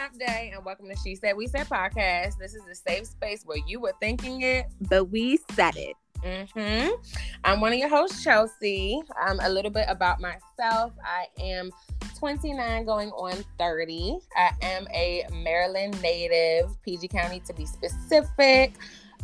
Hump Day, and welcome to She Said We Said podcast. This is a safe space where you were thinking it, but we said it. Mm-hmm. I'm one of your hosts, Chelsea. Um, a little bit about myself. I am 29, going on 30. I am a Maryland native, PG County to be specific.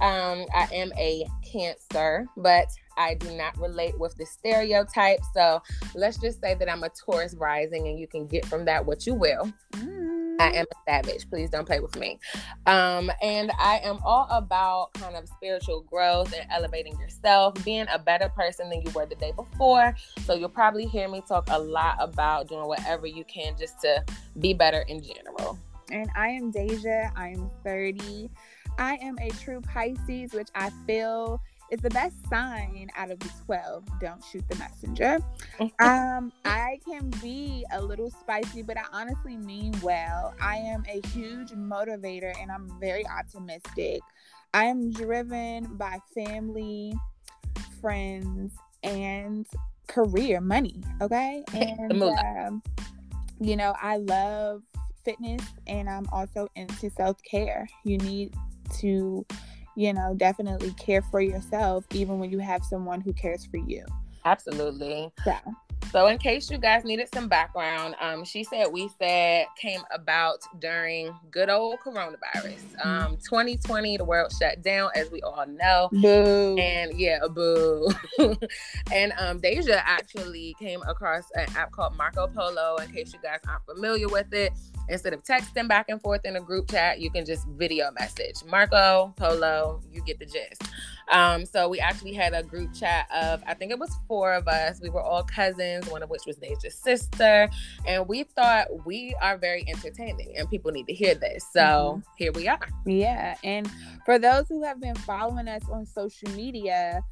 Um, I am a Cancer, but I do not relate with the stereotype. So let's just say that I'm a Taurus rising, and you can get from that what you will. Mm. I am a savage. Please don't play with me. Um, and I am all about kind of spiritual growth and elevating yourself, being a better person than you were the day before. So you'll probably hear me talk a lot about doing whatever you can just to be better in general. And I am Deja. I am 30. I am a true Pisces, which I feel is the best sign out of the 12 don't shoot the messenger. Um i can be a little spicy but i honestly mean well. I am a huge motivator and i'm very optimistic. I am driven by family friends and career money okay? And um, you know i love fitness and i'm also into self-care. You need to you know, definitely care for yourself even when you have someone who cares for you. Absolutely. Yeah. So, in case you guys needed some background, um, she said we said came about during good old coronavirus. Mm-hmm. Um, 2020, the world shut down, as we all know. Boo. And yeah, boo. and um, Deja actually came across an app called Marco Polo. In case you guys aren't familiar with it, instead of texting back and forth in a group chat, you can just video message. Marco Polo, you get the gist. Um, so we actually had a group chat of I think it was four of us. We were all cousins, one of which was Deja's sister, and we thought we are very entertaining and people need to hear this. So mm-hmm. here we are. Yeah, and for those who have been following us on social media,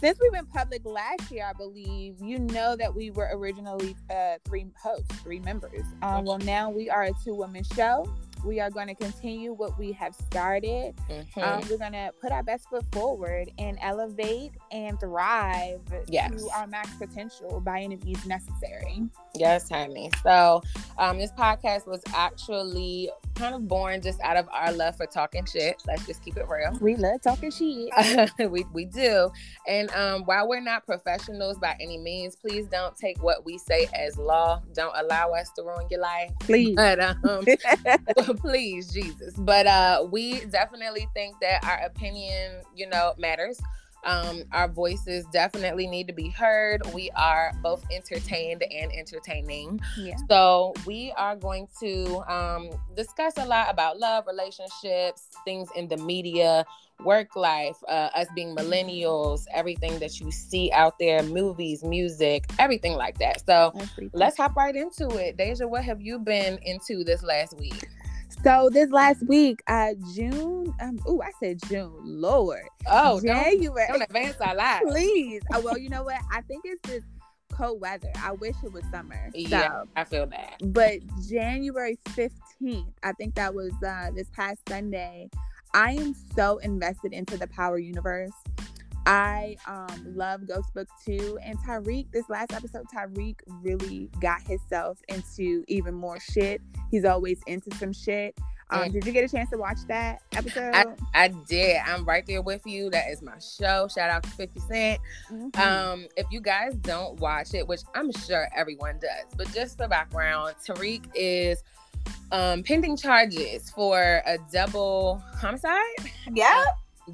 since we went public last year, I believe you know that we were originally uh, three hosts, three members. Um, well, now we are a two woman show. We are going to continue what we have started. Mm-hmm. Um, we're going to put our best foot forward and elevate and thrive yes. to our max potential by any means necessary. Yes, honey. So, um, this podcast was actually kind of born just out of our love for talking shit. Let's just keep it real. We love talking shit. we, we do. And um, while we're not professionals by any means, please don't take what we say as law. Don't allow us to ruin your life. Please. But, um, please, Jesus. But uh, we definitely think that our opinion, you know, matters. Um, our voices definitely need to be heard. We are both entertained and entertaining. Yeah. So we are going to um, discuss a lot about love, relationships, things in the media, work life, uh, us being millennials, everything that you see out there, movies, music, everything like that. So let's hop right into it. Deja, what have you been into this last week? So this last week, uh, June. Um, oh, I said June. Lord. Oh, January. Don't, don't advance our lives. Please. Oh, well, you know what? I think it's just cold weather. I wish it was summer. Yeah, I feel that. But January fifteenth, I think that was uh, this past Sunday. I am so invested into the Power Universe. I um, love Ghost Book 2. And Tariq, this last episode, Tariq really got himself into even more shit. He's always into some shit. Um, did you get a chance to watch that episode? I, I, did. I'm right there with you. That is my show. Shout out to 50 Cent. Mm-hmm. Um, if you guys don't watch it, which I'm sure everyone does, but just the background, Tariq is um, pending charges for a double homicide. Yeah.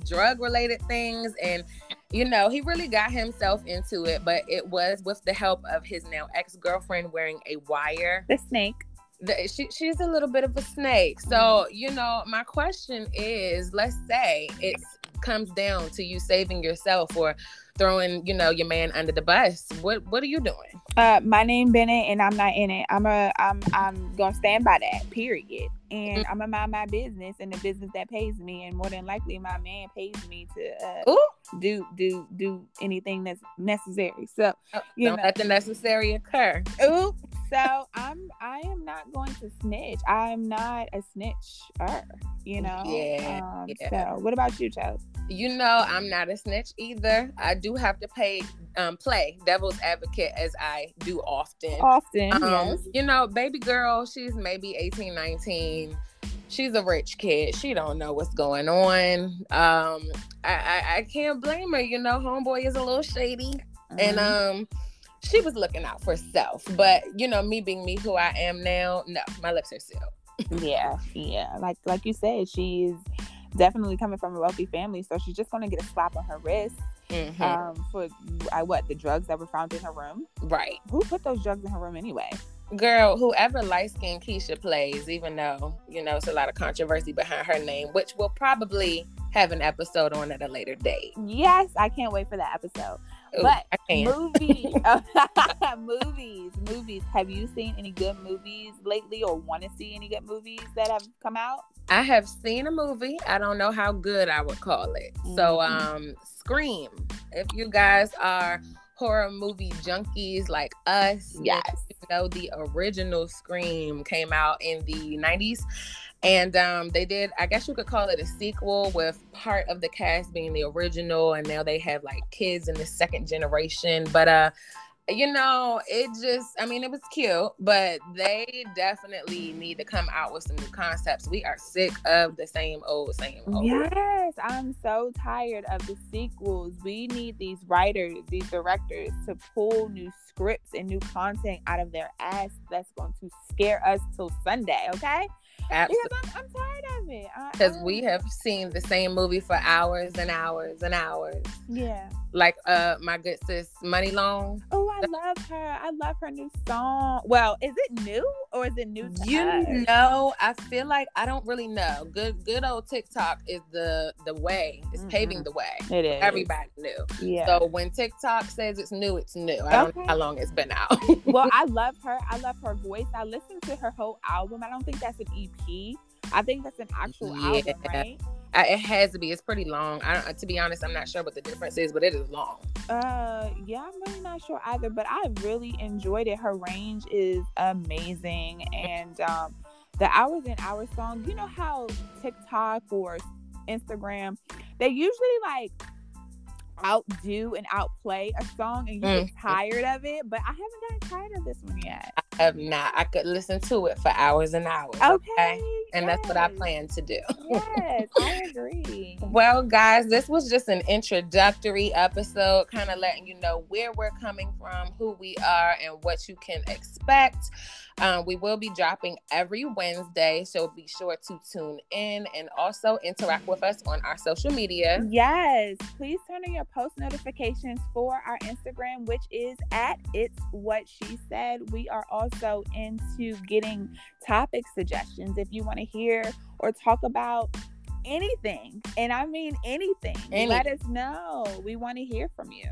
Drug related things and you know, he really got himself into it, but it was with the help of his now ex girlfriend wearing a wire. The snake. The, she, she's a little bit of a snake. So, you know, my question is let's say it comes down to you saving yourself or throwing, you know, your man under the bus. What what are you doing? Uh my name Bennett and I'm not in it. I'm a I'm I'm gonna stand by that, period. And mm-hmm. I'm gonna mind my business and the business that pays me and more than likely my man pays me to uh, do do do anything that's necessary. So oh, you don't know, let the necessary occur. Oops so I'm I am not going to snitch. I'm not a snitcher, you know. Yeah, Um, yeah. So what about you, Chelsea? You know, I'm not a snitch either. I do have to pay um play devil's advocate as I do often. Often, Um, yes. you know, baby girl, she's maybe 18, 19. She's a rich kid. She don't know what's going on. Um, I, I, I can't blame her. You know, homeboy is a little shady. And Mhm. um she was looking out for self. But you know, me being me who I am now, no, my lips are sealed. yeah, yeah. Like like you said, she's definitely coming from a wealthy family, so she's just gonna get a slap on her wrist Mhm. um, for uh, what the drugs that were found in her room. right. Who put those drugs in her room anyway? Girl, whoever light skinned Keisha plays, even though, you know, it's a lot of controversy behind her name, which we'll probably have an episode on at a later date. Yes, I can't wait for that episode. Ooh, But movies, movies, movies. Have you seen any good movies lately, or want to see any good movies that have come out? I have seen a movie. I don't know how good I would call it. So, Mhm. um, Scream. If you guys are horror movie junkies like us, Yes. you know the original Scream came out in the 90s. And um, they did, I guess you could call it a sequel with part of the cast being the original, and now they have like kids in the second generation. But uh, you know, it just, I mean, it was cute, but they definitely need to come out with some new concepts. We are sick of the same old, same old. Yes, I'm so tired of the sequels. We need these writers, these directors to pull new scripts and new content out of their ass that's going to scare us till Sunday, okay? Absolutely. Because I'm, I'm tired of it. Because we have seen the same movie for hours and hours and hours. yeah. Like uh my good sis Muni Long. Oh, love her. I love her new song. Well, is it new or is it new You us? know, I feel like I don't really know. Good good old TikTok is the the way. It's paving Mhm. the way. It is. Everybody knew. Yeah. So when TikTok says it's new, it's new. I don't know how long it's been out. well, I love her. I love her voice. I listened to her whole album. I don't think that's an EP. I think that's an actual album, right? I, it has to be. It's pretty long. I don't, to be honest, I'm not sure what the difference is, but it is long. Uh, yeah, I'm really not sure either, but I really enjoyed it. Her range is amazing, and um, the hours and hours song. You know how TikTok or Instagram, they usually like outdo and outplay a song, and you Mm. get tired of it. But I haven't gotten tired of this one yet. Have not. I could listen to it for hours and hours. Okay, And that's what I plan to do. Yes, I agree. Well, guys, this was just an introductory episode, kind of letting you know where we're coming from, who we are, and what you can expect. Um, we will be dropping every Wednesday, so be sure to tune in and also interact with us on our social media. Yes, please turn on your post notifications for our Instagram, which is at It's What She Said. We are also into getting topic suggestions if you want to hear or talk about anything. And I mean anything. Let us know. We want to hear from you.